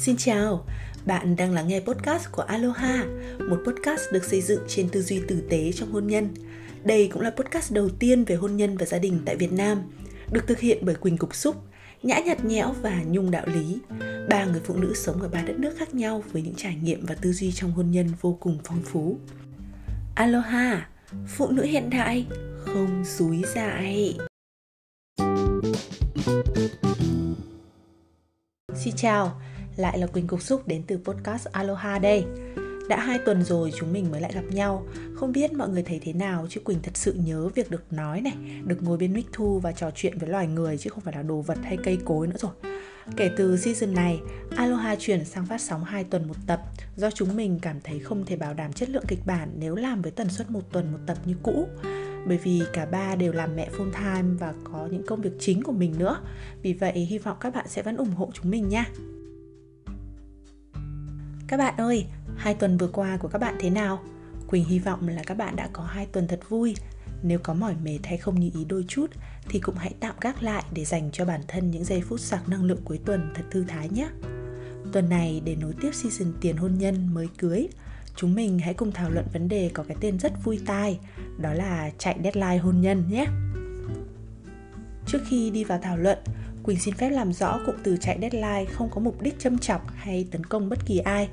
Xin chào, bạn đang lắng nghe podcast của Aloha, một podcast được xây dựng trên tư duy tử tế trong hôn nhân. Đây cũng là podcast đầu tiên về hôn nhân và gia đình tại Việt Nam, được thực hiện bởi Quỳnh Cục Xúc, Nhã Nhạt Nhẽo và Nhung Đạo Lý, ba người phụ nữ sống ở ba đất nước khác nhau với những trải nghiệm và tư duy trong hôn nhân vô cùng phong phú. Aloha, phụ nữ hiện đại, không dúi dại. Xin chào, lại là Quỳnh Cục Xúc đến từ podcast Aloha đây. Đã hai tuần rồi chúng mình mới lại gặp nhau Không biết mọi người thấy thế nào chứ Quỳnh thật sự nhớ việc được nói này Được ngồi bên mic thu và trò chuyện với loài người chứ không phải là đồ vật hay cây cối nữa rồi Kể từ season này, Aloha chuyển sang phát sóng 2 tuần một tập Do chúng mình cảm thấy không thể bảo đảm chất lượng kịch bản nếu làm với tần suất một tuần một tập như cũ bởi vì cả ba đều làm mẹ full time và có những công việc chính của mình nữa. Vì vậy hy vọng các bạn sẽ vẫn ủng hộ chúng mình nha. Các bạn ơi, hai tuần vừa qua của các bạn thế nào? Quỳnh hy vọng là các bạn đã có hai tuần thật vui. Nếu có mỏi mệt hay không như ý đôi chút thì cũng hãy tạm gác lại để dành cho bản thân những giây phút sạc năng lượng cuối tuần thật thư thái nhé. Tuần này để nối tiếp season tiền hôn nhân mới cưới, chúng mình hãy cùng thảo luận vấn đề có cái tên rất vui tai, đó là chạy deadline hôn nhân nhé. Trước khi đi vào thảo luận, Quỳnh xin phép làm rõ cụm từ chạy deadline không có mục đích châm chọc hay tấn công bất kỳ ai.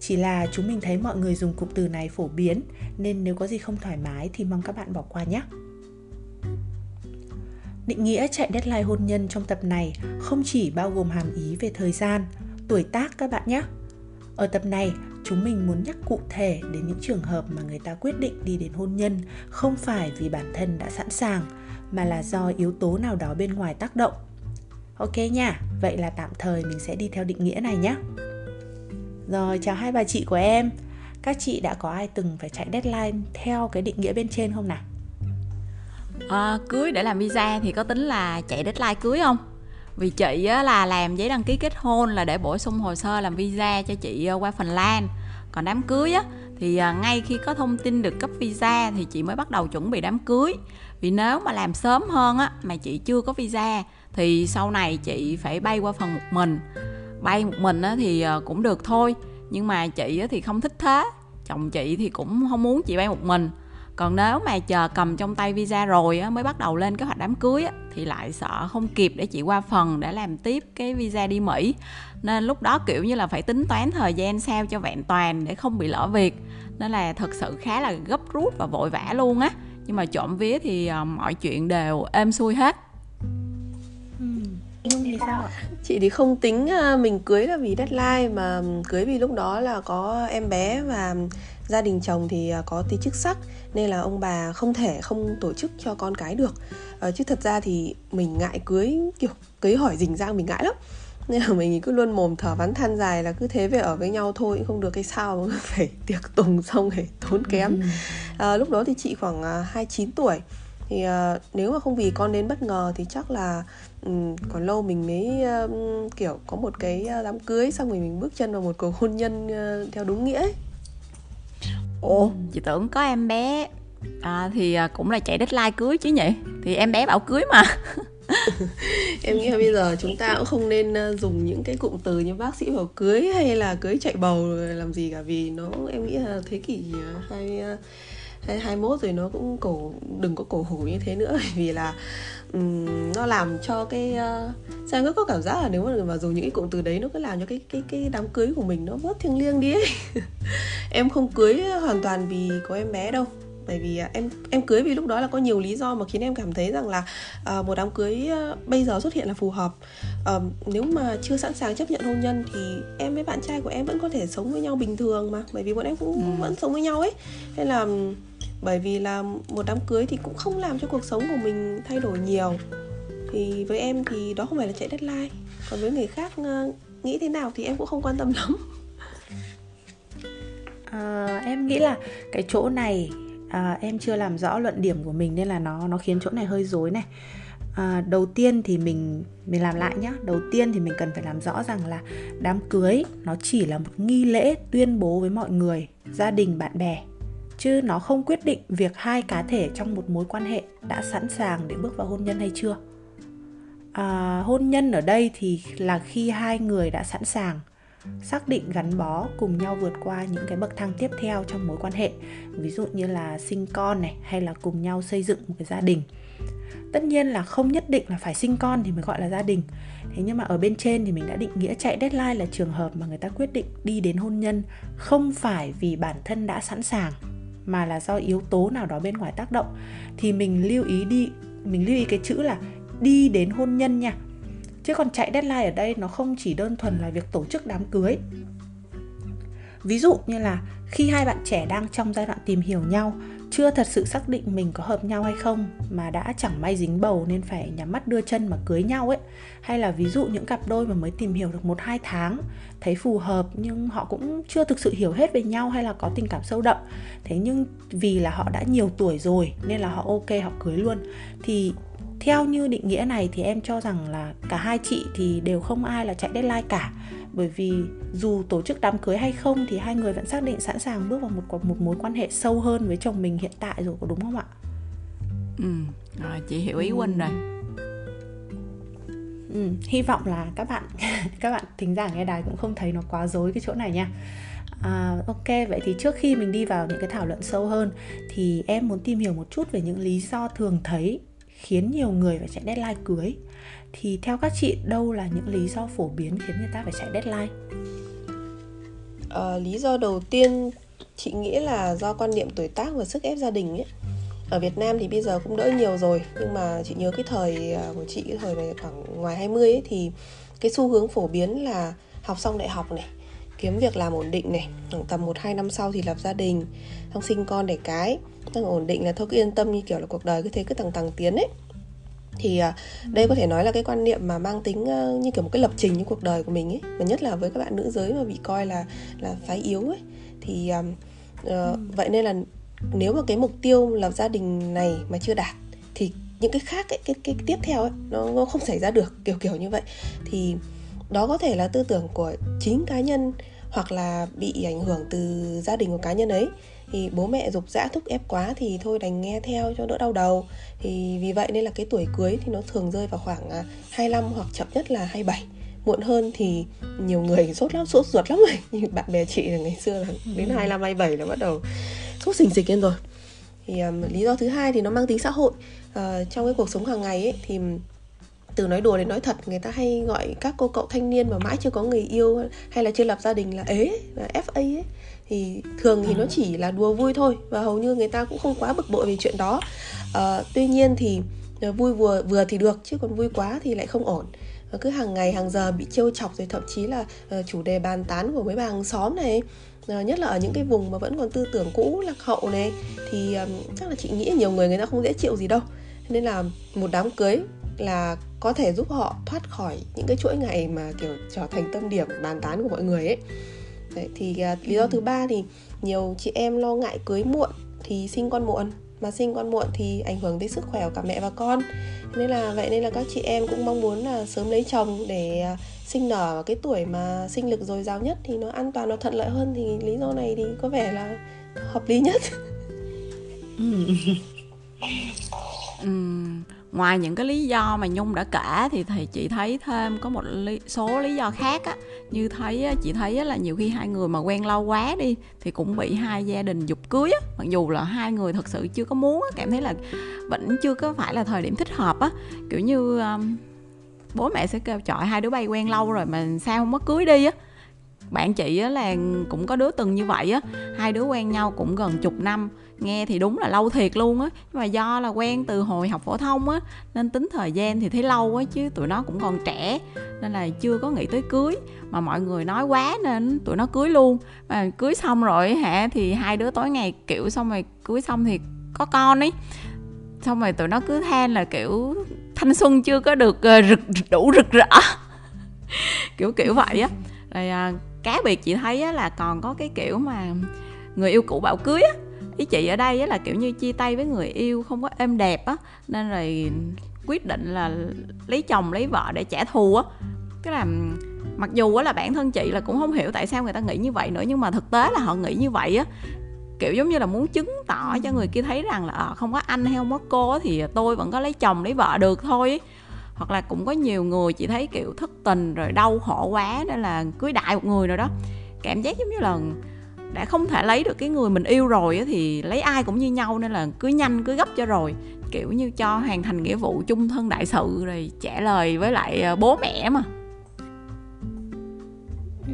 Chỉ là chúng mình thấy mọi người dùng cụm từ này phổ biến nên nếu có gì không thoải mái thì mong các bạn bỏ qua nhé. Định nghĩa chạy deadline hôn nhân trong tập này không chỉ bao gồm hàm ý về thời gian, tuổi tác các bạn nhé. Ở tập này, chúng mình muốn nhắc cụ thể đến những trường hợp mà người ta quyết định đi đến hôn nhân không phải vì bản thân đã sẵn sàng mà là do yếu tố nào đó bên ngoài tác động Ok nha, vậy là tạm thời mình sẽ đi theo định nghĩa này nhé. Rồi, chào hai bà chị của em. Các chị đã có ai từng phải chạy deadline theo cái định nghĩa bên trên không nào? À, cưới để làm visa thì có tính là chạy deadline cưới không? Vì chị á, là làm giấy đăng ký kết hôn là để bổ sung hồ sơ làm visa cho chị ờ, qua Phần Lan. Còn đám cưới á, thì ờ, ngay khi có thông tin được cấp visa thì chị mới bắt đầu chuẩn bị đám cưới. Vì nếu mà làm sớm hơn á, mà chị chưa có visa thì sau này chị phải bay qua phần một mình. Bay một mình thì ờ, cũng được thôi, nhưng mà chị thì không thích thế. Chồng chị thì cũng không muốn chị bay một mình. Còn nếu mà chờ cầm trong tay visa rồi mới bắt đầu lên kế hoạch đám cưới thì lại sợ không kịp để chị qua phần để làm tiếp cái visa đi Mỹ. Nên lúc đó kiểu như là phải tính toán thời gian sao cho vẹn toàn để không bị lỡ việc. Nên là thật sự khá là gấp rút và vội vã luôn á. Nhưng mà trộm vía thì ờ, mọi chuyện đều êm xuôi hết. Thì sao ạ? Chị thì không tính à, mình cưới là vì deadline mà cưới vì lúc đó là có em bé và gia đình chồng thì à, có tí chức sắc nên là ông bà không thể không tổ chức cho con cái được. À, chứ thật ra thì mình ngại cưới kiểu cưới hỏi rình rang mình ngại lắm. Nên là mình cứ luôn mồm thở vắn than dài là cứ thế về ở với nhau thôi không được cái sao phải tiệc tùng xong phải tốn kém. À, lúc đó thì chị khoảng 29 tuổi thì uh, nếu mà không vì con đến bất ngờ thì chắc là um, còn lâu mình mới uh, kiểu có một cái uh, đám cưới xong rồi mình bước chân vào một cuộc hôn nhân uh, theo đúng nghĩa ấy. Ồ, chị tưởng có em bé à, thì uh, cũng là chạy deadline cưới chứ nhỉ? Thì em bé bảo cưới mà. em nghĩ là bây giờ chúng ta cũng không nên dùng những cái cụm từ như bác sĩ bảo cưới hay là cưới chạy bầu làm gì cả vì nó em nghĩ là thế kỷ hai 21 rồi nó cũng cổ đừng có cổ hủ như thế nữa vì là um, nó làm cho cái uh, sao có cảm giác là nếu mà mà dùng những cái cụm từ đấy nó cứ làm cho cái cái cái đám cưới của mình nó bớt thiêng liêng đi ấy. em không cưới hoàn toàn vì có em bé đâu bởi vì uh, em em cưới vì lúc đó là có nhiều lý do mà khiến em cảm thấy rằng là uh, một đám cưới uh, bây giờ xuất hiện là phù hợp uh, nếu mà chưa sẵn sàng chấp nhận hôn nhân thì em với bạn trai của em vẫn có thể sống với nhau bình thường mà bởi vì bọn em cũng ừ. vẫn sống với nhau ấy nên là bởi vì là một đám cưới thì cũng không làm cho cuộc sống của mình thay đổi nhiều. Thì với em thì đó không phải là chạy deadline. Còn với người khác ờ, nghĩ thế nào thì em cũng không quan tâm lắm. À, em nghĩ là cái chỗ này à, em chưa làm rõ luận điểm của mình nên là nó nó khiến chỗ này hơi dối này. À, đầu tiên thì mình mình làm lại nhá. Đầu tiên thì mình cần phải làm rõ rằng là đám cưới nó chỉ là một nghi lễ tuyên bố với mọi người gia đình bạn bè chứ nó không quyết định việc hai cá thể trong một mối quan hệ đã sẵn sàng để bước vào hôn nhân hay chưa. À, hôn nhân ở đây thì là khi hai người đã sẵn sàng xác định gắn bó cùng nhau vượt qua những cái bậc thang tiếp theo trong mối quan hệ. Ví dụ như là sinh con này hay là cùng nhau xây dựng một cái gia đình. Tất nhiên là không nhất định là phải sinh con thì mới gọi là gia đình. Thế nhưng mà ở bên trên thì mình đã định nghĩa chạy deadline là trường hợp mà người ta quyết định đi đến hôn nhân không phải vì bản thân đã sẵn sàng mà là do yếu tố nào đó bên ngoài tác động, thì mình lưu ý đi, mình lưu ý cái chữ là đi đến hôn nhân nha. Chứ còn chạy deadline ở đây nó không chỉ đơn thuần là việc tổ chức đám cưới. Ví dụ như là khi hai bạn trẻ đang trong giai đoạn tìm hiểu nhau chưa thật sự xác định mình có hợp nhau hay không, mà đã chẳng may dính bầu nên phải nhắm mắt đưa chân mà cưới nhau ấy. Hay là ví dụ những cặp đôi mà mới tìm hiểu được một hai tháng, thấy phù hợp nhưng họ cũng chưa thực sự hiểu hết về nhau hay là có tình cảm sâu đậm. Thế nhưng vì là họ đã nhiều tuổi rồi nên là họ ok, họ cưới luôn. Thì theo như định nghĩa này thì em cho rằng là cả hai chị thì đều không ai là chạy deadline cả bởi vì dù tổ chức đám cưới hay không thì hai người vẫn xác định sẵn sàng bước vào một một mối quan hệ sâu hơn với chồng mình hiện tại rồi có đúng không ạ? Ừ, rồi chị hiểu ý Quỳnh rồi. Ừ, hy vọng là các bạn các bạn thính giả nghe đài cũng không thấy nó quá dối cái chỗ này nha. À, ok vậy thì trước khi mình đi vào những cái thảo luận sâu hơn thì em muốn tìm hiểu một chút về những lý do thường thấy khiến nhiều người phải chạy deadline cưới thì theo các chị đâu là những lý do phổ biến khiến người ta phải chạy deadline? À, lý do đầu tiên chị nghĩ là do quan niệm tuổi tác và sức ép gia đình ấy. Ở Việt Nam thì bây giờ cũng đỡ nhiều rồi nhưng mà chị nhớ cái thời à, của chị cái thời này khoảng ngoài 20 ấy thì cái xu hướng phổ biến là học xong đại học này kiếm việc làm ổn định này khoảng tầm 1 2 năm sau thì lập gia đình xong sinh con đẻ cái. Xong ổn định là thôi cứ yên tâm như kiểu là cuộc đời cứ thế cứ tầng tầng tiến ấy thì à, đây có thể nói là cái quan niệm mà mang tính ờ, như kiểu một cái lập trình như cuộc đời của mình ấy và nhất là với các bạn nữ giới mà bị coi là là phái yếu ấy. Thì uh, vậy nên là nếu mà cái mục tiêu lập gia đình này mà chưa đạt thì những cái khác ấy, cái, cái, cái tiếp theo ấy nó, nó không xảy ra được kiểu kiểu như vậy. Thì đó có thể là tư tưởng của chính cá nhân hoặc là bị ảnh hưởng từ gia đình của cá nhân ấy thì bố mẹ dục dã thúc ép quá thì thôi đành nghe theo cho đỡ đau đầu. Thì vì vậy nên là cái tuổi cưới thì nó thường rơi vào khoảng 25 à, hoặc chậm nhất là 27 muộn hơn thì nhiều người sốt lắm sốt ruột lắm rồi. Như bạn bè chị là ngày xưa là đến 25 27 là bắt đầu sốt xình xịch lên rồi. Thì um, lý do thứ hai thì nó mang tính xã hội. Uh, trong cái cuộc sống hàng ngày ấy thì từ nói đùa đến nói thật người ta hay gọi các cô cậu thanh niên mà mãi chưa có người yêu hay là chưa lập gia đình là ế là fa ấy thì thường thì nó ờ. chỉ là đùa vui thôi và hầu như người ta cũng không quá bực bội về chuyện đó. À, tuy nhiên thì ờ, vui vừa vừa thì được chứ còn vui quá thì lại không ổn. Và cứ hàng ngày hàng giờ bị trêu chọc rồi thậm chí là uh, chủ đề bàn tán của mấy bà hàng xóm này uh, nhất là ở những cái vùng mà vẫn còn tư tưởng cũ lạc hậu này thì um, chắc là chị nghĩ nhiều người người ta không dễ chịu gì đâu. Nên là một đám cưới là có thể giúp họ thoát khỏi những cái chuỗi ngày mà kiểu trở thành tâm điểm bàn tán của mọi người ấy Đấy, thì uh, lý do thứ ba thì nhiều chị em lo ngại cưới muộn thì sinh con muộn. Mà sinh con muộn thì ảnh hưởng tới sức khỏe của cả mẹ và con. Nên là vậy nên là các chị em cũng mong muốn là sớm lấy chồng để uh, sinh nở vào cái tuổi mà sinh lực dồi dào nhất thì nó an toàn nó thuận lợi hơn thì lý do này thì có vẻ là hợp lý nhất. Uhm, ngoài những cái lý do mà nhung đã kể thì thì chị thấy thêm có một lý, số lý do khác á. Như thấy chị thấy là nhiều khi hai người mà quen lâu quá đi thì cũng bị hai gia đình dục cưới á. Mặc dù là hai người thật sự chưa có muốn á cảm thấy là vẫn chưa có phải là thời điểm thích hợp á. Kiểu như um, bố mẹ sẽ kêu chọi hai đứa bay quen lâu rồi mà sao không có cưới đi á? Bạn chị á là cũng có đứa từng như vậy á, hai đứa quen nhau cũng gần chục năm, nghe thì đúng là lâu thiệt luôn á. Nhưng mà do là quen từ hồi học phổ thông á, nên tính thời gian thì thấy lâu á, chứ tụi nó cũng còn trẻ, nên là chưa có nghĩ tới cưới. Mà mọi người nói quá nên tụi nó cưới luôn. Mà cưới xong rồi hả, thì hai đứa tối ngày kiểu xong rồi cưới xong thì có con ấy. Xong rồi tụi nó cứ than là kiểu thanh xuân chưa có được ờ, rực, đủ rực rỡ. Kiểu kiểu vậy á. Rồi à, cá biệt chị thấy á, là còn có cái kiểu mà người yêu cũ bảo cưới á. Ý chị ở đây á, là kiểu như chia tay với người yêu không có êm đẹp á nên rồi quyết định là lấy chồng lấy vợ để trả thù á. Cái là mặc dù á là bản thân chị là cũng không hiểu tại sao người ta nghĩ như vậy nữa nhưng mà thực tế là họ nghĩ như vậy á. Kiểu giống như là muốn chứng tỏ cho người kia thấy rằng là à, không có anh hay không có cô thì tôi vẫn có lấy chồng lấy vợ được thôi hoặc là cũng có nhiều người chị thấy kiểu thất tình rồi đau khổ quá nên là cưới đại một người rồi đó cảm giác giống như là đã không thể lấy được cái người mình yêu rồi thì lấy ai cũng như nhau nên là cưới nhanh cưới gấp cho rồi kiểu như cho hoàn thành nghĩa vụ chung thân đại sự rồi trả lời với lại ờ, bố mẹ mà ừ.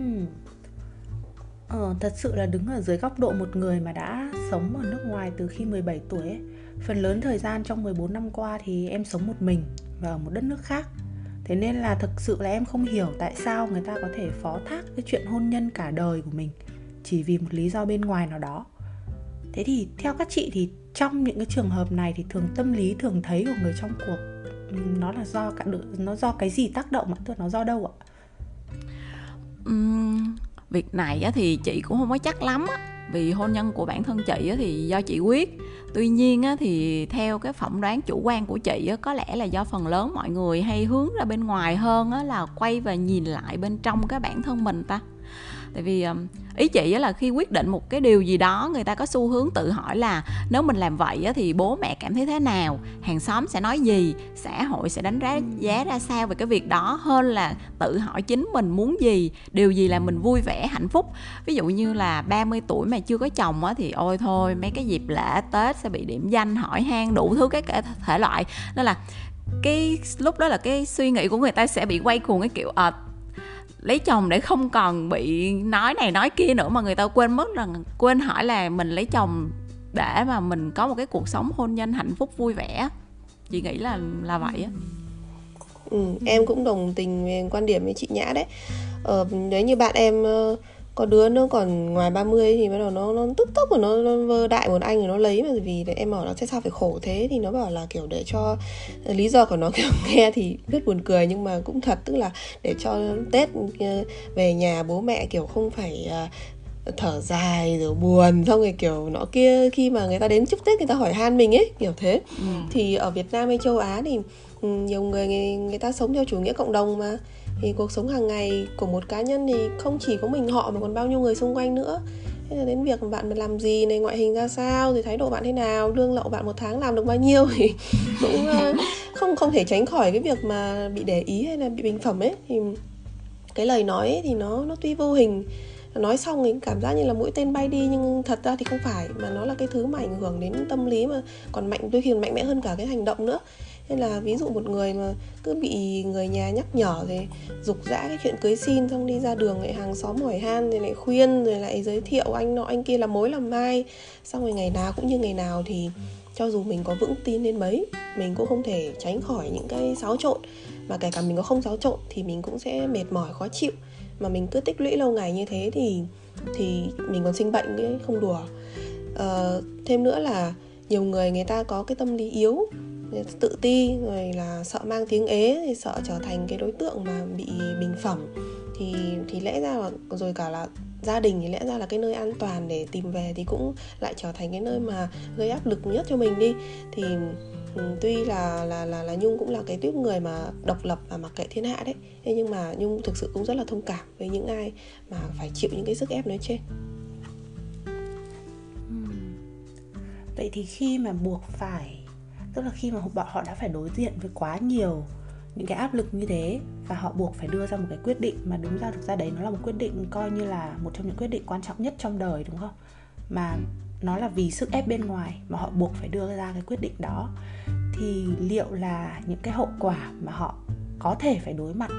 Ờ, thật sự là đứng ở dưới góc độ một người mà đã sống ở nước ngoài từ khi 17 tuổi ấy. Phần lớn thời gian trong 14 năm qua thì em sống một mình và ở một đất nước khác Thế nên là thực sự là em không hiểu tại sao người ta có thể phó thác cái chuyện hôn nhân cả đời của mình Chỉ vì một lý do bên ngoài nào đó Thế thì theo các chị thì trong những cái trường hợp này thì thường tâm lý thường thấy của người trong cuộc nó là do cả nó do cái gì tác động ạ? Tức nó do đâu ạ? Uhm, việc này thì chị cũng không có chắc lắm á vì hôn nhân của bản thân chị thì do chị quyết. Tuy nhiên thì theo cái phỏng đoán chủ quan của chị có lẽ là do phần lớn mọi người hay hướng ra bên ngoài hơn là quay và nhìn lại bên trong cái bản thân mình ta. Tại vì ý chị là khi quyết định một cái điều gì đó người ta có xu hướng tự hỏi là nếu mình làm vậy thì bố mẹ cảm thấy thế nào? Hàng xóm sẽ nói gì? Xã hội sẽ đánh giá giá ra sao về cái việc đó? Hơn là tự hỏi chính mình muốn gì? Điều gì là mình vui vẻ hạnh phúc? Ví dụ như là 30 tuổi mà chưa có chồng thì ôi thôi mấy cái dịp lễ tết sẽ bị điểm danh hỏi han đủ thứ cái thể loại. Nên là cái lúc đó là cái suy nghĩ của người ta sẽ bị quay cuồng cái kiểu à, lấy chồng để không còn bị nói này nói kia nữa mà người ta quên mất rằng quên hỏi là mình lấy chồng để mà mình có một cái cuộc sống hôn nhân hạnh phúc vui vẻ. Chị nghĩ là là vậy á. Ừ, em cũng đồng tình về quan điểm với chị nhã đấy. Ờ, nếu như bạn em uh, có đứa nó còn ngoài 30 thì bắt đầu nó nó tức tốc rồi nó, nó vơ đại một anh rồi nó lấy mà vì em bảo nó sẽ sao phải khổ thế? Thì nó bảo là kiểu để cho lý do của nó kiểu nghe thì rất buồn cười nhưng mà cũng thật tức là để cho tết ờ, về nhà bố mẹ kiểu không phải uh, thở dài rồi buồn xong rồi kiểu nó kia khi mà người ta đến chúc tết người ta hỏi han mình ấy kiểu thế. Ừ. thì ở việt nam hay châu á thì ừ, nhiều người người, người ta sống theo chủ nghĩa cộng đồng mà thì cuộc sống hàng ngày của một cá nhân thì không chỉ có mình họ mà còn bao nhiêu người xung quanh nữa. Thế là đến việc bạn mà làm gì này, ngoại hình ra sao thì thái độ bạn thế nào, lương lậu bạn một tháng làm được bao nhiêu thì cũng ờ, không không thể tránh khỏi cái việc mà bị để ý hay là bị bình phẩm ấy. Thì cái lời nói ấy thì nó nó tuy vô hình, nói xong thì cảm giác như là mũi tên bay đi, nhưng thật ra thì không phải, mà nó là cái thứ mà ảnh hưởng đến tâm lý mà còn mạnh, đôi khi mạnh mẽ hơn cả cái hành động nữa nên là ví dụ một người mà cứ bị người nhà nhắc nhở thì dục dã cái chuyện cưới xin xong đi ra đường lại hàng xóm hỏi han rồi lại khuyên rồi lại giới thiệu anh nọ anh kia làm mối làm mai. Xong rồi ngày nào cũng như ngày nào thì cho dù mình có vững tin đến mấy mình cũng không thể tránh khỏi những cái xáo trộn. Mà kể cả mình có không xáo trộn thì mình cũng sẽ mệt mỏi khó chịu. Mà mình cứ tích lũy lâu ngày như thế thì thì mình còn sinh bệnh ấy, không đùa. À, thêm nữa là nhiều người người ta có cái tâm lý yếu tự ti, rồi là sợ mang tiếng ế, thì sợ trở thành cái đối tượng mà bị bình phẩm. Thì thì lẽ ra là, rồi cả là gia đình thì lẽ ra là cái nơi an toàn để tìm về thì cũng lại trở thành cái nơi mà gây áp lực nhất cho mình đi. Thì ừ, tuy là là là là nhung cũng là cái tuyếp người mà độc lập và mặc kệ thiên hạ đấy. Thế nhưng mà nhung thực sự cũng rất là thông cảm với những ai mà phải chịu những cái sức ép nói trên. Vậy thì khi mà buộc phải tức là khi mà bọn họ đã phải đối diện với quá nhiều những cái áp lực như thế và họ buộc phải đưa ra một cái quyết định mà đúng ra thực ra đấy nó là một quyết định coi như là một trong những quyết định quan trọng nhất trong đời đúng không? Mà nó là vì sức ép bên ngoài mà họ buộc phải đưa ra cái quyết định đó. Thì liệu là những cái hậu quả mà họ có thể phải đối mặt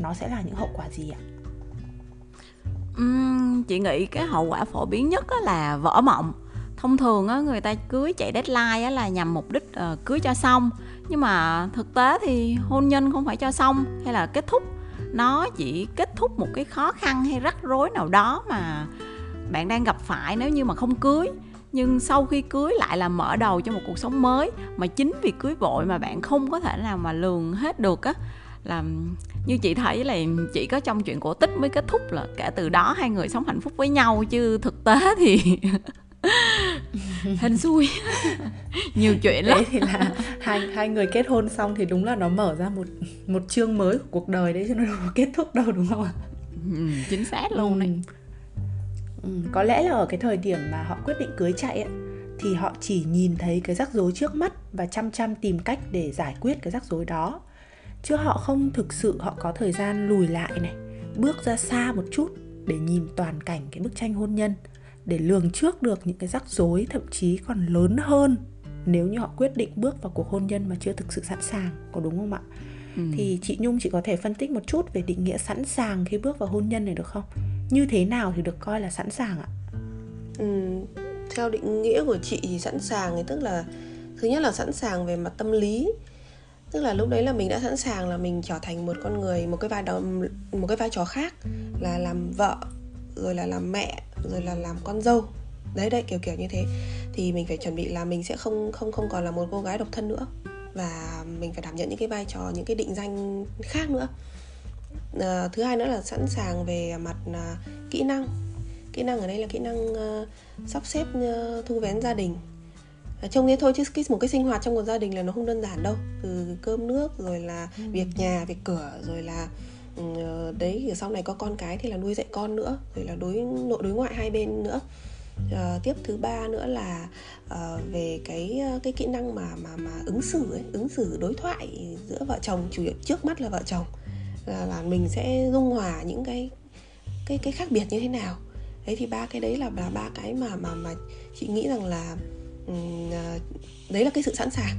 nó sẽ là những hậu quả gì ạ? Uhm, chị nghĩ cái hậu quả phổ biến nhất là vỡ mộng thông thường á người ta cưới chạy deadline á là nhằm mục đích uh, cưới cho xong. Nhưng mà thực tế thì hôn nhân không phải cho xong hay là kết thúc. Nó chỉ kết thúc một cái khó khăn hay rắc rối nào đó mà bạn đang gặp phải nếu như mà không cưới. Nhưng sau khi cưới lại là mở đầu cho một cuộc sống mới mà chính vì cưới vội mà bạn không có thể nào mà lường hết được á. Là như chị thấy là chỉ có trong chuyện cổ tích mới kết thúc là kể từ đó hai người sống hạnh phúc với nhau chứ thực tế thì hên xui. Nhiều chuyện lắm. Đấy thì là hai hai người kết hôn xong thì đúng là nó mở ra một một chương mới của cuộc đời đấy chứ nó đâu kết thúc đâu đúng không ạ? Ừ, chính xác luôn này ừ, có lẽ là ở cái thời điểm mà họ quyết định cưới chạy ấy, thì họ chỉ nhìn thấy cái rắc rối trước mắt và chăm chăm tìm cách để giải quyết cái rắc rối đó. Chứ họ không thực sự họ có thời gian lùi lại này bước ra xa một chút để nhìn toàn cảnh cái bức tranh hôn nhân để lường trước được những cái rắc rối thậm chí còn lớn hơn nếu như họ quyết định bước vào cuộc hôn nhân mà chưa thực sự sẵn sàng có đúng không ạ? Ừ. thì chị nhung chị có thể phân tích một chút về định nghĩa sẵn sàng khi bước vào hôn nhân này được không? Như thế nào thì được coi là sẵn sàng ạ? Ừ, theo định nghĩa của chị thì sẵn sàng thì tức là thứ nhất là sẵn sàng về mặt tâm lý. Tức là lúc đấy là mình đã sẵn sàng là mình trở thành một con người một cái vai đó một cái vai trò khác là làm vợ rồi là làm mẹ rồi là làm con dâu. Đấy đấy kiểu kiểu như thế. Thì mình phải chuẩn bị là mình sẽ không không không còn là một cô gái độc thân nữa. Và mình phải đảm nhận những cái vai trò những cái định danh khác nữa. À, thứ hai nữa là sẵn sàng về mặt à, kỹ năng. Kỹ năng ở đây là kỹ năng uh, sắp xếp uh, thu vén gia đình. À, trông thế thôi chứ cái, một cái sinh hoạt trong một gia đình là nó không đơn giản đâu. Từ cơm nước rồi là ừ. việc nhà việc cửa rồi là Ừ, ờ, đấy thì sau này có con cái thì là nuôi dạy con nữa rồi là đối nội đối ngoại hai bên nữa. Uh, tiếp thứ ba nữa là uh, về cái cái kỹ năng mà mà mà ứng xử ấy, ứng xử đối thoại giữa vợ chồng chủ yếu trước mắt là vợ chồng. Là, là mình sẽ dung hòa những cái cái cái khác biệt như thế nào. Đấy thì ba cái đấy là là ba cái mà mà mà chị nghĩ rằng là um, đấy là cái sự sẵn sàng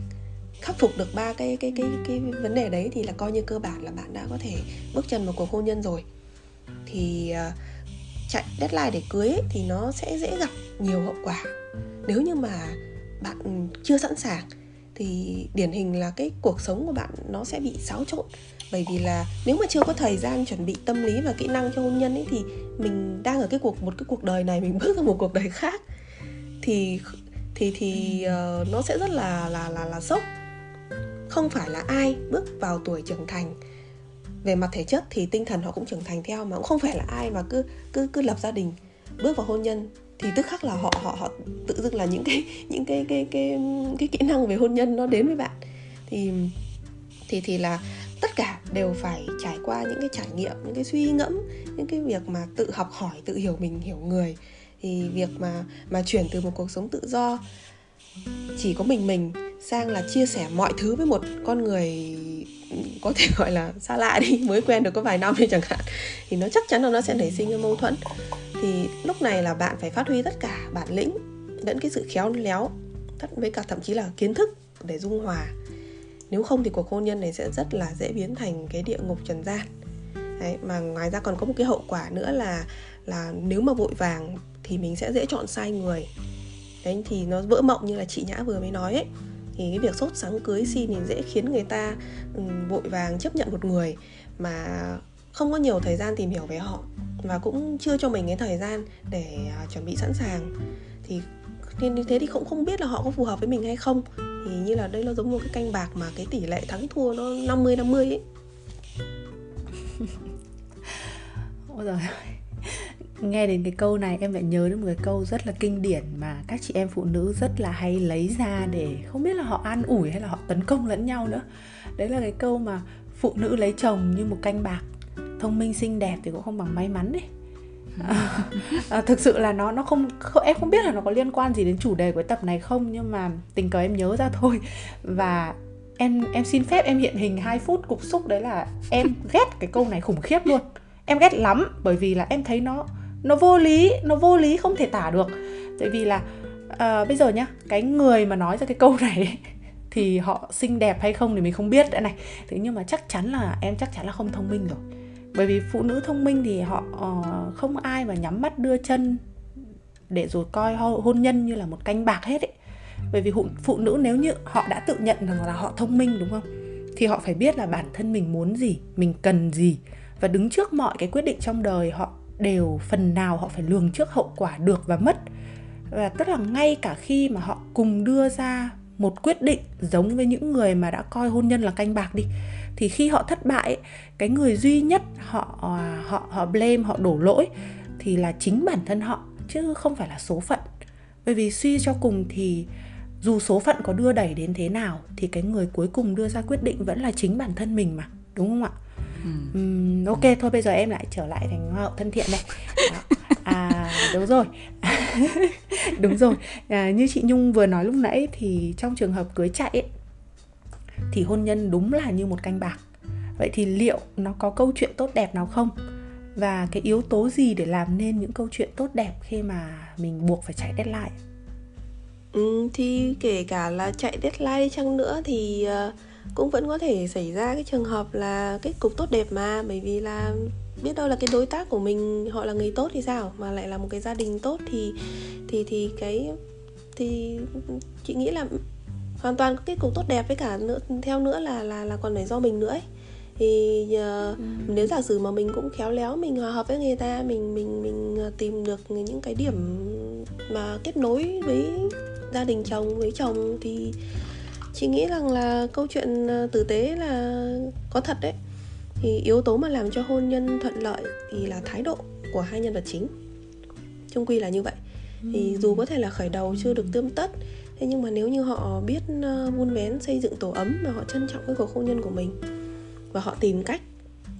khắc phục được ba cái cái cái cái vấn đề đấy thì là coi như cơ bản là bạn đã có thể bước chân vào cuộc hôn nhân rồi. Thì uh, chạy deadline để cưới ấy, thì nó sẽ dễ gặp nhiều hậu quả. Nếu như mà bạn chưa sẵn sàng thì điển hình là cái cuộc sống của bạn nó sẽ bị xáo trộn. Bởi vì là nếu mà chưa có thời gian chuẩn bị tâm lý và kỹ năng cho hôn nhân ấy thì mình đang ở cái cuộc một cái cuộc đời này mình bước vào một cuộc đời khác. Thì thì thì uh, nó sẽ rất là là là là sốc không phải là ai bước vào tuổi trưởng thành. Về mặt thể chất thì tinh thần họ cũng trưởng thành theo mà cũng không phải là ai mà cứ cứ cứ lập gia đình. Bước vào hôn nhân thì tức khắc là họ họ họ tự dưng là những cái những cái cái cái cái kỹ năng về hôn nhân nó đến với bạn. Thì thì thì là tất cả đều phải trải qua những cái trải nghiệm, những cái suy ngẫm, những cái việc mà tự học hỏi, tự hiểu mình, hiểu người. Thì việc mà mà chuyển từ một cuộc sống tự do chỉ có mình mình sang là chia sẻ mọi thứ với một con người có thể gọi là xa lạ đi mới quen được có vài năm đi chẳng hạn. Thì nó chắc chắn là nó sẽ nảy sinh cái mâu thuẫn. Thì lúc này là bạn phải phát huy tất cả bản lĩnh lẫn cái sự khéo léo với cả thậm chí là kiến thức để dung hòa. Nếu không thì cuộc hôn nhân này sẽ rất là dễ biến thành cái địa ngục trần gian. Đấy, mà ngoài ra còn có một cái hậu quả nữa là là nếu mà vội vàng thì mình sẽ dễ chọn sai người đấy, thì nó vỡ mộng như là chị nhã vừa mới nói ấy. Thì cái việc sốt sáng cưới xin thì dễ khiến người ta ừ, vội vàng chấp nhận một người mà không có nhiều thời gian tìm hiểu về họ và cũng chưa cho mình cái thời gian để à, chuẩn bị sẵn sàng. Thì nên như thế thì cũng không biết là họ có phù hợp với mình hay không. Thì như là đây nó giống một cái canh bạc mà cái tỷ lệ thắng thua nó 50 50 ấy. Ôi giời nghe đến cái câu này em lại nhớ đến một cái câu rất là kinh điển mà các chị em phụ nữ rất là hay lấy ra để không biết là họ an ủi hay là họ tấn công lẫn nhau nữa. Đấy là cái câu mà phụ nữ lấy chồng như một canh bạc thông minh xinh đẹp thì cũng không bằng may mắn đấy à, à, thực sự là nó nó không, không em không biết là nó có liên quan gì đến chủ đề của tập này không nhưng mà tình cờ em nhớ ra thôi. Và em em xin phép em hiện hình 2 phút cục xúc đấy là em ghét cái câu này khủng khiếp luôn. Em ghét lắm bởi vì là em thấy nó nó vô lý nó vô lý không thể tả được. Tại vì là uh, bây giờ nhá cái người mà nói ra cái câu này thì họ xinh đẹp hay không thì mình không biết. Đã này thế nhưng mà chắc chắn là em chắc chắn là không thông minh rồi. Bởi vì phụ nữ thông minh thì họ uh, không ai mà nhắm mắt đưa chân để rồi coi hôn nhân như là một canh bạc hết ấy. Bởi vì phụ, phụ nữ nếu như họ đã tự nhận rằng là họ thông minh đúng không? Thì họ phải biết là bản thân mình muốn gì mình cần gì. Và đứng trước mọi cái quyết định trong đời họ đều phần nào họ phải lường trước hậu quả được và mất. Và tức là ngay cả khi mà họ cùng đưa ra một quyết định giống với những người mà đã coi hôn nhân là canh bạc đi, thì khi họ thất bại cái người duy nhất họ họ họ blame, họ đổ lỗi thì là chính bản thân họ, chứ không phải là số phận. Bởi vì suy cho cùng thì dù số phận có đưa đẩy đến thế nào thì cái người cuối cùng đưa ra quyết định vẫn là chính bản thân mình mà, đúng không ạ? Ừ. ok thôi bây giờ em lại trở lại thành hoa hậu thân thiện này à đúng rồi. Đúng rồi. À, như chị nhung vừa nói lúc nãy thì trong trường hợp cưới chạy ấy, thì hôn nhân đúng là như một canh bạc. Vậy thì liệu nó có câu chuyện tốt đẹp nào không? Và cái yếu tố gì để làm nên những câu chuyện tốt đẹp khi mà mình buộc phải chạy deadline? Ừ, thì kể cả là chạy deadline chăng nữa thì uh, cũng vẫn có thể xảy ra cái trường hợp là kết cục tốt đẹp mà bởi vì là biết đâu là cái đối tác của mình họ là người tốt thì sao mà lại là một cái gia đình tốt thì thì thì cái thì chị nghĩ là hoàn toàn kết cục tốt đẹp với cả nữa theo nữa là là là còn phải do mình nữa ấy thì uh, ừ. nếu giả sử mà mình cũng khéo léo mình hòa hợp với người ta mình mình mình ờ, tìm được những cái điểm mà kết nối với gia đình chồng với chồng thì chị nghĩ rằng là câu chuyện ờ, tử tế là có thật đấy. Thì yếu tố mà làm cho hôn nhân thuận lợi thì là thái độ của hai nhân vật chính. Chung quy là như vậy. Thì dù có thể là khởi đầu chưa được tươm tất thế nhưng mà nếu như họ biết vun vén xây dựng tổ ấm và họ trân trọng cái cuộc hôn nhân của mình và họ tìm cách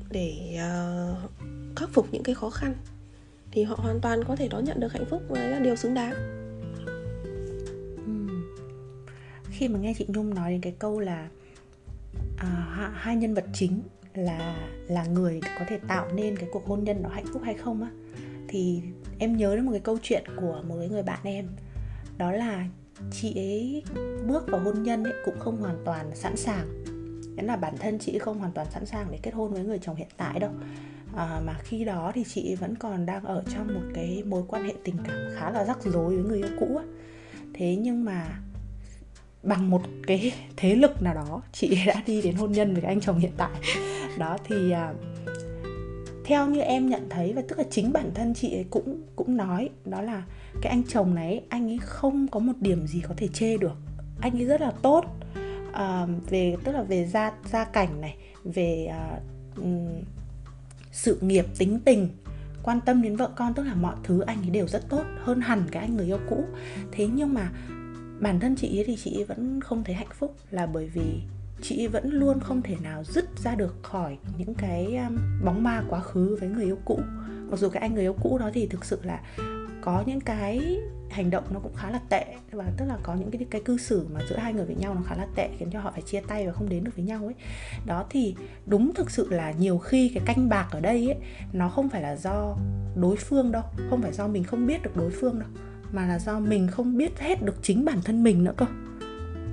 để uh, khắc phục những cái khó khăn thì họ hoàn toàn có thể đón nhận được hạnh phúc và đấy là điều xứng đáng khi mà nghe chị nhung nói đến cái câu là à, hai nhân vật chính là là người có thể tạo nên cái cuộc hôn nhân nó hạnh phúc hay không á thì em nhớ đến một cái câu chuyện của một cái người bạn em. Đó là chị ấy bước vào hôn nhân ấy cũng không hoàn toàn sẵn sàng. Nghĩa là bản thân chị không hoàn toàn sẵn sàng để kết hôn với người chồng hiện tại đâu. À, mà khi đó thì chị vẫn còn đang ở trong một cái mối quan hệ tình cảm khá là rắc rối với người yêu cũ thế nhưng mà bằng một cái thế lực nào đó. Chị đã đi đến hôn nhân với anh chồng hiện tại. Đó thì à, theo như em nhận thấy và tức là chính bản thân chị ấy cũng cũng nói đó là cái anh chồng này anh ấy không có một điểm gì có thể chê được. Anh ấy rất là tốt uh, về tức là về gia gia cảnh này về uh, um, sự nghiệp tính tình quan tâm đến vợ con tức là mọi thứ anh ấy đều rất tốt hơn hẳn cái anh người yêu cũ. Thế nhưng mà bản thân chị ấy thì chị ấy vẫn không thấy hạnh phúc là bởi vì chị vẫn luôn không thể nào dứt ra được khỏi những cái um, bóng ma quá khứ với người yêu cũ. Mặc dù cái anh người yêu cũ đó thì thực sự là có những cái hành động nó cũng khá là tệ và tức là có những cái cái cư xử mà giữa hai người với nhau nó khá là tệ khiến cho họ phải chia tay và không đến được với nhau ấy. Đó thì đúng thực sự là nhiều khi cái canh bạc ở đây ấy, nó không phải là do đối phương đâu, không phải do mình không biết được đối phương đâu mà là do mình không biết hết được chính bản thân mình nữa cơ.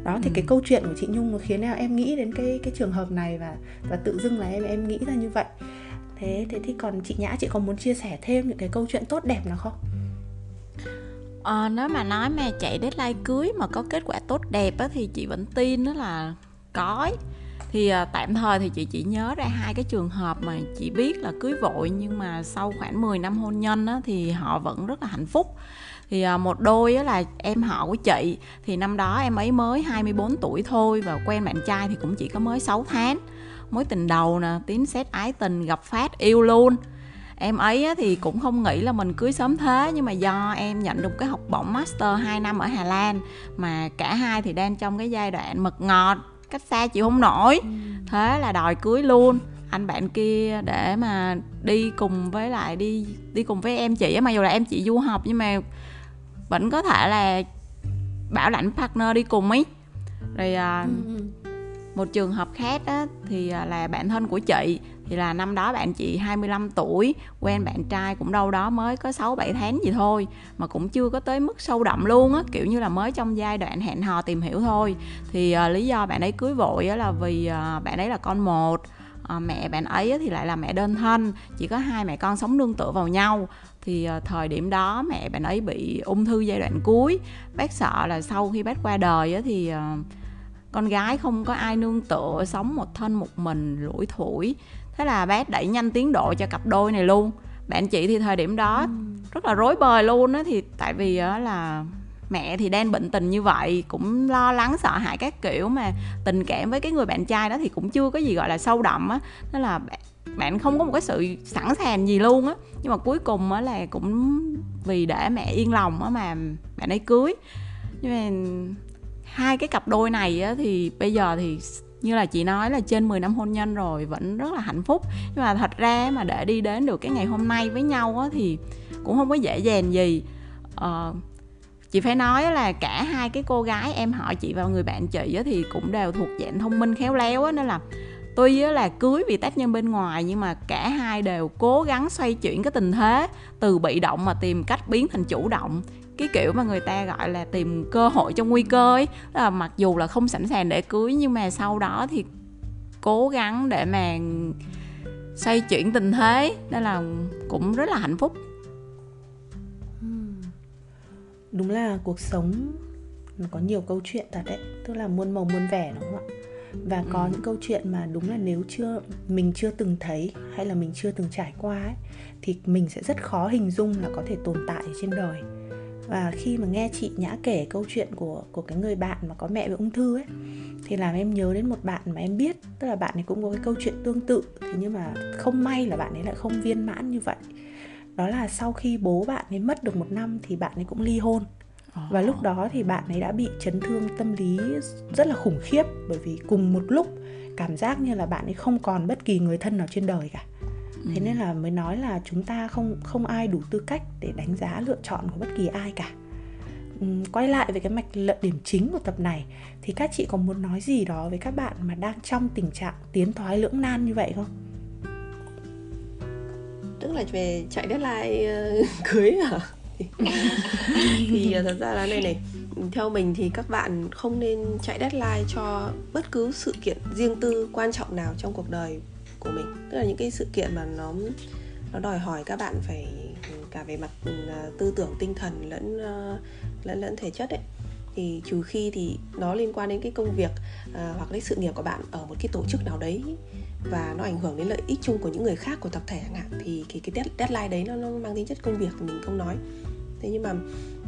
Đó thì ừ. cái câu chuyện của chị nhung nó khiến em nghĩ đến cái cái trường hợp này và và tự dưng là em em nghĩ ra như vậy. Thế thế thì còn chị nhã chị có muốn chia sẻ thêm những cái câu chuyện tốt đẹp nào không? À, nếu mà nói mà chạy deadline cưới mà có kết quả tốt đẹp á, thì chị vẫn tin đó là có thì à, tạm thời thì chị chỉ nhớ ra hai cái trường hợp mà chị biết là cưới vội nhưng mà sau khoảng 10 năm hôn nhân á, thì họ vẫn rất là hạnh phúc thì à, một đôi là em họ của chị. Thì năm đó em ấy mới 24 tuổi thôi và quen bạn trai thì cũng chỉ có mới 6 tháng. Mối tình đầu nè tím xét ái tình gặp phát yêu luôn. Em ấy thì cũng không nghĩ là mình cưới sớm thế nhưng mà do em nhận được cái học bổng master 2 năm ở Hà Lan mà cả hai thì đang trong cái giai đoạn mật ngọt cách xa chịu không nổi. Ừ. thế là đòi cưới luôn. Anh bạn kia để mà đi cùng với lại đi đi cùng với em chị mặc dù là em chị du học nhưng mà vẫn có thể là bảo lãnh partner đi cùng ấy. Rồi à, ừ, ừ. một trường hợp khác á, thì à, là bạn thân của chị thì là năm đó bạn chị 25 tuổi quen bạn trai cũng đâu đó mới có 6 7 tháng gì thôi mà cũng chưa có tới mức sâu đậm luôn á kiểu như là mới trong giai đoạn hẹn hò tìm hiểu thôi. Thì uh, lý do bạn ấy cưới vội á là vì uh, bạn ấy là con một uh, mẹ bạn ấy thì lại là mẹ đơn thân chỉ có hai mẹ con sống nương tựa vào nhau thì uh, thời điểm đó mẹ bạn ấy bị ung thư giai đoạn cuối. Bác sợ là sau khi bác qua đời thì uh, con gái không có ai nương tựa sống một thân một mình lủi thủi. Thế là bác đẩy nhanh tiến độ cho cặp đôi này luôn. Bạn chị thì thời điểm đó ừ. rất là rối bời luôn á thì tại vì á là mẹ thì đang bệnh tình như vậy cũng lo lắng sợ hãi các kiểu mà tình cảm với cái người bạn trai đó thì cũng chưa có gì gọi là sâu đậm á. Nên là bạn không có một cái sự sẵn sàng gì luôn á. Nhưng mà cuối cùng á là cũng vì để mẹ yên lòng á mà bạn ấy cưới. Nhưng mà hai cái cặp đôi này á thì bây giờ thì như là chị nói là trên 10 năm hôn nhân rồi vẫn rất là hạnh phúc. Nhưng mà thật ra mà để đi đến được cái ngày hôm nay với nhau á thì cũng không có dễ dàng gì. Ờ, chị phải nói là cả hai cái cô gái em hỏi chị và người bạn chị á thì cũng đều thuộc dạng thông minh khéo léo á nên là tuy là cưới vì tác nhân bên ngoài, nhưng mà cả hai đều cố gắng xoay chuyển cái tình thế, từ bị động mà tìm cách biến thành chủ động. Cái kiểu mà người ta gọi là tìm cơ hội trong nguy cơ ấy là mặc dù là không sẵn sàng để cưới, nhưng mà sau đó thì cố gắng để mà xoay chuyển tình thế, nên là cũng rất là hạnh phúc. Đúng là cuộc sống nó có nhiều câu chuyện thật đấy, tức là muôn màu muôn vẻ, đúng không ạ? Và có ừ. những câu chuyện mà đúng là nếu chưa mình chưa từng thấy hay là mình chưa từng trải qua ấy thì mình sẽ rất khó hình dung là có thể tồn tại trên đời. Và khi mà nghe chị nhã kể câu chuyện của của cái người bạn mà có mẹ bị ung thư ấy thì làm em nhớ đến một bạn mà em biết tức là bạn ấy cũng có cái câu chuyện tương tự thế nhưng mà không may là bạn ấy lại không viên mãn như vậy. Đó là sau khi bố bạn ấy mất được một năm thì bạn ấy cũng ly hôn và lúc đó thì bạn ấy đã bị chấn thương tâm lý rất là khủng khiếp bởi vì cùng một lúc cảm giác như là bạn ấy không còn bất kỳ người thân nào trên đời cả. Thế ừ. nên là mới nói là chúng ta không không ai đủ tư cách để đánh giá lựa chọn của bất kỳ ai cả. Quay lại với cái mạch lận điểm chính của tập này thì các chị có muốn nói gì đó với các bạn mà đang trong tình trạng tiến thoái lưỡng nan như vậy không? Tức là về chạy deadline uh, cưới à thì à, thật ra là này này theo mình thì các bạn không nên chạy deadline cho bất cứ sự kiện riêng tư quan trọng nào trong cuộc đời của mình. Tức là những cái sự kiện mà nó nó đòi hỏi các bạn phải ừ, cả về mặt ừ, à, tư tưởng tinh thần lẫn à, lẫn lẫn thể chất ấy. Thì trừ khi thì nó liên quan đến cái công việc à, hoặc cái sự nghiệp của bạn ở một cái tổ chức nào đấy và nó ảnh hưởng đến lợi ích chung của những người khác của tập thể chẳng hạn thì cái cái deadline đấy nó, nó mang tính chất công việc thì mình không nói thế nhưng mà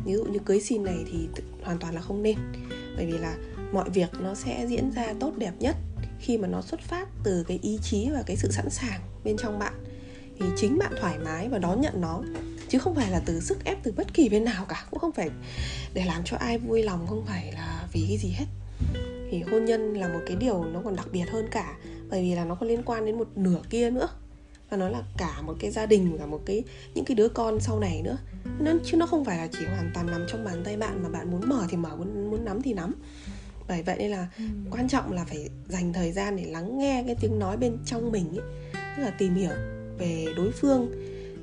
ví dụ như cưới xin này thì hoàn toàn là không nên. Bởi vì là mọi việc nó sẽ diễn ra tốt đẹp nhất khi mà nó xuất phát từ cái ý chí và cái sự sẵn sàng bên trong bạn. Thì chính bạn thoải mái và đón nhận nó, chứ không phải là từ sức ép từ bất kỳ bên nào cả. Cũng không phải để làm cho ai vui lòng, không phải là vì cái gì hết. Thì hôn nhân là một cái điều nó còn đặc biệt hơn cả, bởi vì là nó còn liên quan đến một nửa kia nữa và nó là cả một cái gia đình và một cái những cái đứa con sau này nữa. Nên chứ nó không phải là chỉ hoàn toàn nằm trong bàn tay bạn mà bạn muốn mở thì mở muốn muốn nắm thì nắm. Bởi vậy nên là ừ. quan trọng là phải dành thời gian để lắng nghe cái tiếng nói bên trong mình ấy. Tức là tìm hiểu về đối phương.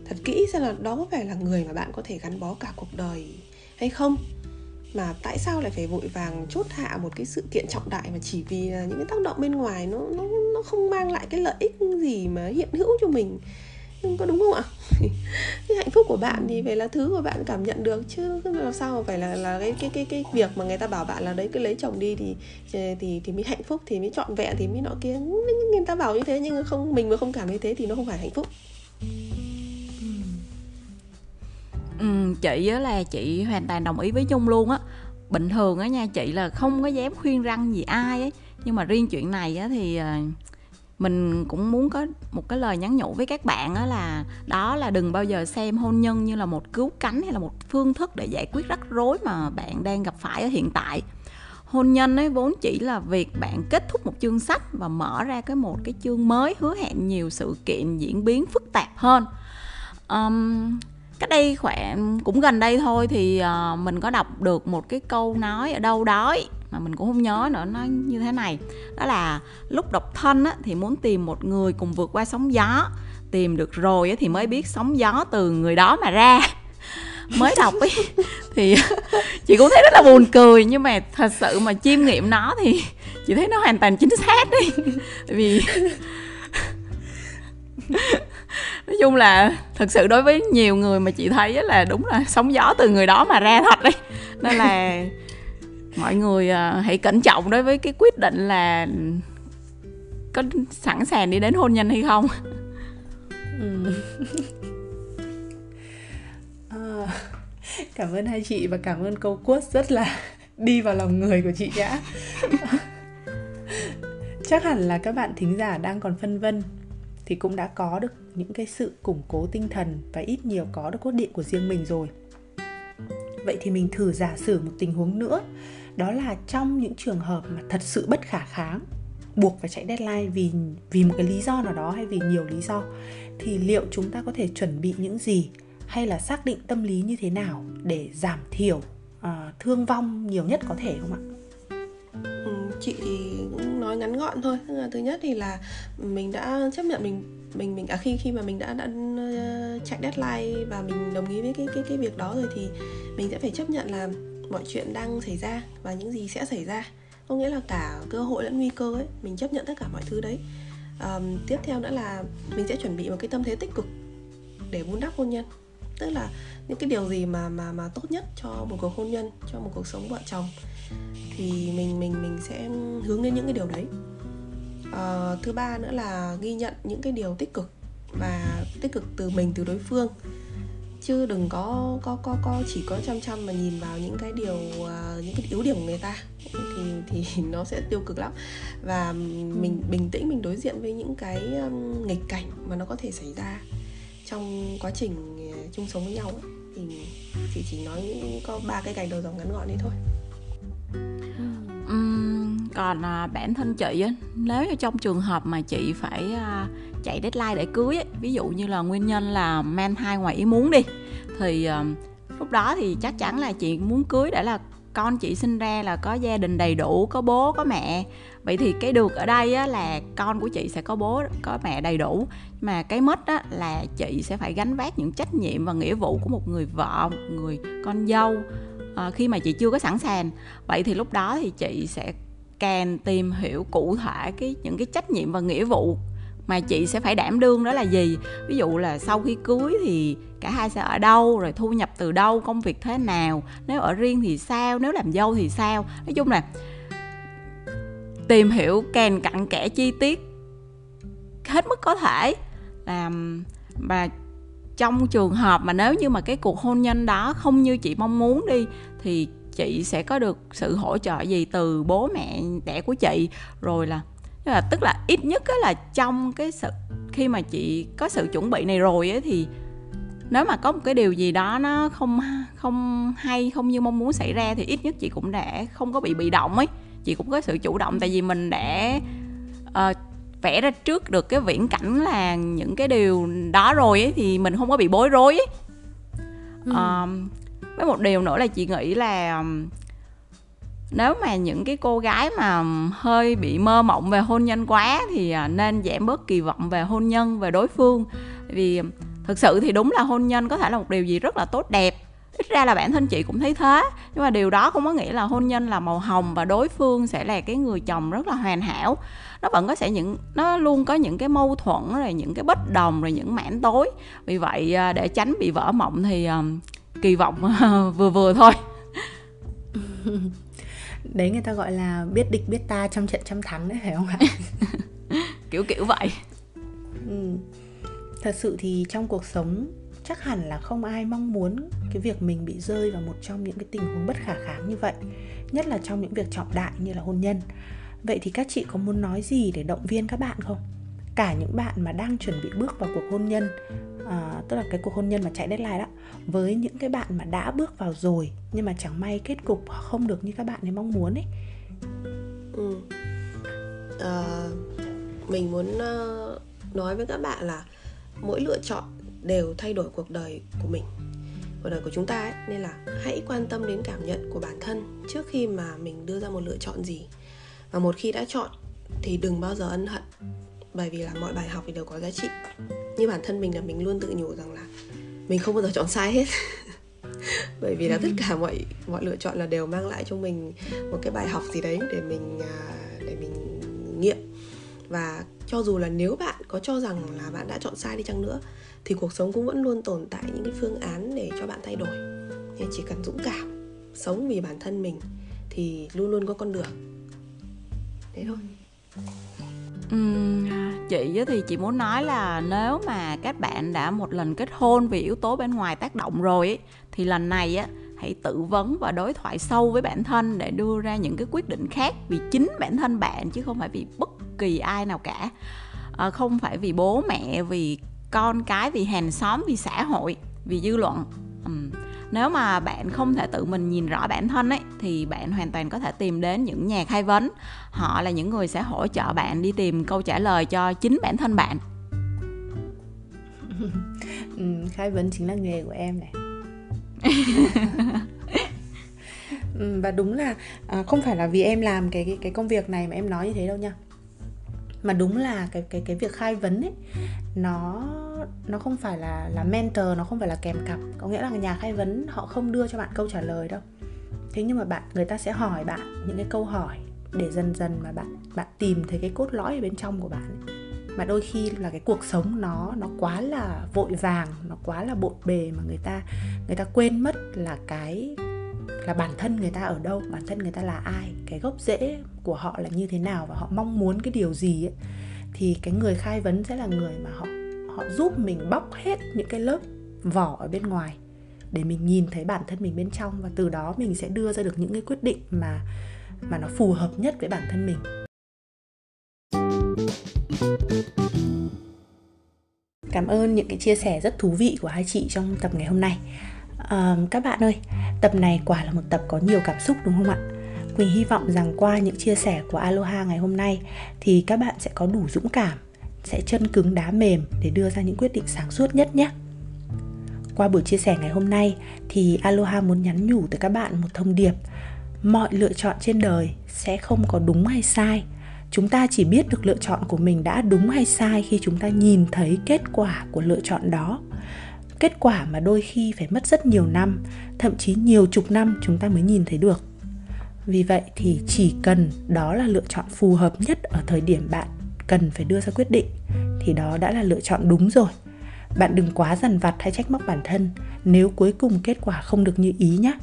Thật kỹ xem là đó có phải là người mà bạn có thể gắn bó cả cuộc đời hay không mà tại sao lại phải vội vàng chốt hạ một cái sự kiện trọng đại mà chỉ vì những cái tác động bên ngoài nó nó nó không mang lại cái lợi ích gì mà hiện hữu cho mình? Có đúng không ạ? Cái hạnh phúc của bạn thì phải là thứ của bạn cảm nhận được, chứ làm sao mà phải là là cái cái cái cái việc mà người ta bảo bạn là đấy, cứ lấy chồng đi thì thì thì mới hạnh phúc, thì mới trọn vẹn, thì mới nọ kia. Người ta bảo như thế nhưng không, mình mà không cảm thấy thế thì nó không phải hạnh phúc ừ, chị á là chị hoàn toàn đồng ý với chung luôn á. Bình thường á nha chị là không có dám khuyên răng gì ai ấy. Nhưng mà riêng chuyện này á thì ờ, mình cũng muốn có một cái lời nhắn nhủ với các bạn đó là đó là đừng bao giờ xem hôn nhân như là một cứu cánh hay là một phương thức để giải quyết rắc rối mà bạn đang gặp phải ở hiện tại. Hôn nhân ấy vốn chỉ là việc bạn kết thúc một chương sách và mở ra cái một cái chương mới hứa hẹn nhiều sự kiện diễn biến phức tạp hơn. Um, cách đây khoảng cũng gần đây thôi thì uh, mình có đọc được một cái câu nói ở đâu đó mà mình cũng không nhớ nữa nó như thế này. Đó là lúc độc thân á, thì muốn tìm một người cùng vượt qua sóng gió. Tìm được rồi á, thì mới biết sóng gió từ người đó mà ra. Mới đọc ấy thì chị cũng thấy rất là buồn cười nhưng mà thật sự mà chiêm nghiệm nó thì chị thấy nó hoàn toàn chính xác đi. Vì nói chung là thực sự đối với nhiều người mà chị thấy là đúng là sóng gió từ người đó mà ra thật đấy. Nên là mọi người ờ, hãy cẩn trọng đối với cái quyết định là có sẵn sàng đi đến hôn nhân hay không. Ừ. à, cảm ơn hai chị và cảm ơn câu quất rất là đi vào lòng người của chị đã chắc hẳn là các bạn thính giả đang còn phân vân thì cũng đã có được những cái sự củng cố tinh thần và ít nhiều có được cốt điện của riêng mình rồi vậy thì mình thử giả sử một tình huống nữa đó là trong những trường hợp mà thật sự bất khả kháng buộc phải chạy deadline vì vì một cái lý do nào đó hay vì nhiều lý do thì liệu chúng ta có thể chuẩn bị những gì hay là xác định tâm lý như thế nào để giảm thiểu uh, thương vong nhiều nhất có thể không ạ? Chị thì cũng nói ngắn gọn thôi. Thứ nhất thì là mình đã chấp nhận mình mình mình à khi khi mà mình đã đã ờ, chạy deadline và mình đồng ý với cái cái cái việc đó rồi thì mình sẽ phải chấp nhận là mọi chuyện đang xảy ra và những gì sẽ xảy ra. Có nghĩa là cả cơ hội lẫn nguy cơ ấy mình chấp nhận tất cả mọi thứ đấy. Um, tiếp theo nữa là mình sẽ chuẩn bị một cái tâm thế tích cực để vun đắp hôn nhân. Tức là những cái điều gì mà mà mà tốt nhất cho một cuộc hôn nhân cho một cuộc sống vợ chồng thì mình mình mình sẽ hướng đến những cái điều đấy. À, thứ ba nữa là ghi nhận những cái điều tích cực và tích cực từ mình từ đối phương. Chứ đừng có có có có chỉ có chăm chăm mà nhìn vào những cái điều uh, những cái yếu điểm của người ta. Thì thì nó sẽ tiêu cực lắm. Và mình bình tĩnh mình đối diện với những cái um, nghịch cảnh mà nó có thể xảy ra trong quá trình ờ, chung sống với nhau ấy, thì chị chỉ nói có ba cái gạch đầu dòng ngắn gọn đấy thôi còn à, bản thân chị á nếu như trong trường hợp mà chị phải à, chạy deadline để cưới ấy, ví dụ như là nguyên nhân là mang thai ngoài ý muốn đi thì à, lúc đó thì chắc chắn là chị muốn cưới để là con chị sinh ra là có gia đình đầy đủ có bố có mẹ. Vậy thì cái được ở đây á, là con của chị sẽ có bố có mẹ đầy đủ. Mà cái mất á, là chị sẽ phải gánh vác những trách nhiệm và nghĩa vụ của một người vợ một người con dâu à, khi mà chị chưa có sẵn sàng. Vậy thì lúc đó thì chị sẽ càng tìm hiểu cụ thể cái những cái trách nhiệm và nghĩa vụ mà chị sẽ phải đảm đương đó là gì. Ví dụ là sau khi cưới thì cả hai sẽ ở đâu rồi thu nhập từ đâu công việc thế nào nếu ở riêng thì sao nếu làm dâu thì sao. Nói chung là tìm hiểu càng cặn kẽ chi tiết hết mức có thể. Làm và trong trường hợp mà nếu như mà cái cuộc hôn nhân đó không như chị mong muốn đi thì chị sẽ có được sự hỗ trợ gì từ bố mẹ đẻ của chị rồi là là tức là ít nhất là trong cái sự khi mà chị có sự chuẩn bị này rồi ấy, thì nếu mà có một cái điều gì đó nó không không hay không như mong muốn xảy ra thì ít nhất chị cũng đã không có bị bị động ấy chị cũng có sự chủ động tại vì mình đã uh, vẽ ra trước được cái viễn cảnh là những cái điều đó rồi ấy thì mình không có bị bối rối ấy. Ừ. Uh, với một điều nữa là chị nghĩ là nếu mà những cái cô gái mà hơi bị mơ mộng về hôn nhân quá thì à, nên giảm bớt kỳ vọng về hôn nhân, về đối phương. Vì thực sự thì đúng là hôn nhân có thể là một điều gì rất là tốt đẹp. Ít ra là bản thân chị cũng thấy thế, nhưng mà điều đó không có nghĩa là hôn nhân là màu hồng và đối phương sẽ là cái người chồng rất là hoàn hảo. Nó vẫn có sẽ những, nó luôn có những cái mâu thuẫn, rồi những cái bất đồng, rồi những mảng tối. Vì vậy à, để tránh bị vỡ mộng thì kỳ vọng vừa vừa thôi. Đấy người ta gọi là biết địch biết ta trong trận trăm thắng đấy phải không ạ? Kiểu kiểu vậy. Ừ. thật sự thì trong cuộc sống chắc hẳn là không ai mong muốn cái việc mình bị rơi vào một trong những cái tình huống bất khả kháng như vậy nhất là trong những việc trọng đại như là hôn nhân. Vậy thì các chị có muốn nói gì để động viên các bạn không? Cả những bạn mà đang chuẩn bị bước vào cuộc hôn nhân à, tức là cái cuộc hôn nhân mà chạy deadline đó với những cái bạn mà đã bước vào rồi nhưng mà chẳng may kết cục không được như các bạn ấy mong muốn ấy. Ừ. à, mình muốn uh, nói với các bạn là mỗi lựa chọn đều thay đổi cuộc đời của mình cuộc đời của chúng ta ấy. Nên là hãy quan tâm đến cảm nhận của bản thân trước khi mà mình đưa ra một lựa chọn gì. Và một khi đã chọn thì đừng bao giờ ân hận bởi vì là mọi bài học thì đều có giá trị. Như bản thân mình là mình luôn tự nhủ rằng là mình không bao giờ chọn sai hết. Bởi vì là tất cả mọi mọi lựa chọn là đều mang lại cho mình một cái bài học gì đấy để mình à, để mình nghiệm. Và cho dù là nếu bạn có cho rằng là bạn đã chọn sai đi chăng nữa thì cuộc sống cũng vẫn luôn tồn tại những cái phương án để cho bạn thay đổi. Nên chỉ cần dũng cảm sống vì bản thân mình thì luôn luôn có con đường. Thế thôi. Uhm, chị thì chị muốn nói là nếu mà các bạn đã một lần kết hôn vì yếu tố bên ngoài tác động rồi ấy, thì lần này á hãy tự vấn và đối thoại sâu với bản thân để đưa ra những cái quyết định khác vì chính bản thân bạn chứ không phải vì bất kỳ ai nào cả. À, không phải vì bố mẹ vì con cái vì hàng xóm vì xã hội vì dư luận. Uhm nếu mà bạn không thể tự mình nhìn rõ bản thân ấy thì bạn hoàn toàn có thể tìm đến những nhà khai vấn. Họ là những người sẽ hỗ trợ bạn đi tìm câu trả lời cho chính bản thân bạn. Ừ, khai vấn chính là nghề của em này. Ừ, và đúng là à, không phải là vì em làm cái, cái cái công việc này mà em nói như thế đâu nha mà đúng là cái cái cái việc khai vấn ấy, nó nó không phải là là mentor, nó không phải là kèm cặp có nghĩa là nhà khai vấn họ không đưa cho bạn câu trả lời đâu thế nhưng mà bạn, người ta sẽ hỏi bạn những cái câu hỏi để dần dần mà bạn bạn tìm thấy cái cốt lõi ở bên trong của bạn ấy. mà đôi khi là cái cuộc sống nó nó quá là vội vàng, nó quá là bộn bề mà người ta người ta quên mất là cái là bản thân người ta ở đâu, bản thân người ta là ai, cái gốc rễ của họ là như thế nào và họ mong muốn cái điều gì ấy, thì cái người khai vấn sẽ là người mà họ họ giúp mình bóc hết những cái lớp vỏ ở bên ngoài để mình nhìn thấy bản thân mình bên trong và từ đó mình sẽ đưa ra được những cái quyết định mà mà nó phù hợp nhất với bản thân mình. Cảm ơn những cái chia sẻ rất thú vị của hai chị trong tập ngày hôm nay à, các bạn ơi tập này quả là một tập có nhiều cảm xúc đúng không ạ? Quỳnh hy vọng rằng qua những chia sẻ của aloha ngày hôm nay thì các bạn sẽ có đủ dũng cảm sẽ chân cứng đá mềm để đưa ra những quyết định sáng suốt nhất nhé. Qua buổi chia sẻ ngày hôm nay thì aloha muốn nhắn nhủ tới các bạn một thông điệp. Mọi lựa chọn trên đời sẽ không có đúng hay sai. Chúng ta chỉ biết được lựa chọn của mình đã đúng hay sai khi chúng ta nhìn thấy kết quả của lựa chọn đó kết quả mà đôi khi phải mất rất nhiều năm, thậm chí nhiều chục năm chúng ta mới nhìn thấy được. Vì vậy thì chỉ cần đó là lựa chọn phù hợp nhất ở thời điểm bạn cần phải đưa ra quyết định, thì đó đã là lựa chọn đúng rồi. Bạn đừng quá dằn vặt hay trách móc bản thân nếu cuối cùng kết quả không được như ý nhé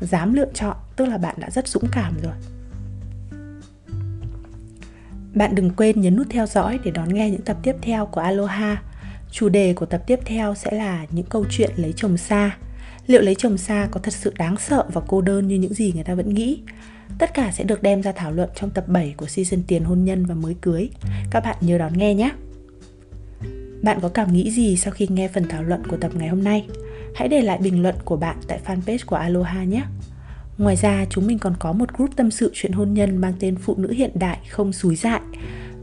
dám lựa chọn, tức là bạn đã rất dũng cảm rồi. Bạn đừng quên nhấn nút theo dõi để đón nghe những tập tiếp theo của Aloha. Chủ đề của tập tiếp theo sẽ là những câu chuyện lấy chồng xa. Liệu lấy chồng xa có thật sự đáng sợ và cô đơn như những gì người ta vẫn nghĩ? Tất cả sẽ được đem ra thảo luận trong tập 7 của season tiền hôn nhân và mới cưới. Các bạn nhớ đón nghe nhé! Bạn có cảm nghĩ gì sau khi nghe phần thảo luận của tập ngày hôm nay? Hãy để lại bình luận của bạn tại fanpage của Aloha nhé! Ngoài ra, chúng mình còn có một group tâm sự chuyện hôn nhân mang tên Phụ nữ hiện đại không xúi dại.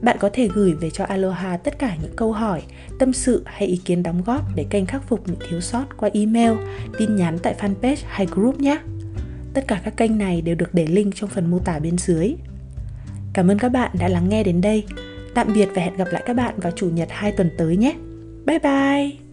Bạn có thể gửi về cho Aloha tất cả những câu hỏi, tâm sự hay ý kiến đóng góp để kênh khắc phục những thiếu sót qua email, tin nhắn tại fanpage hay group nhé. Tất cả các kênh này đều được để link trong phần mô tả bên dưới. Cảm ơn các bạn đã lắng nghe đến đây. Tạm biệt và hẹn gặp lại các bạn vào chủ nhật hai tuần tới nhé. Bye bye!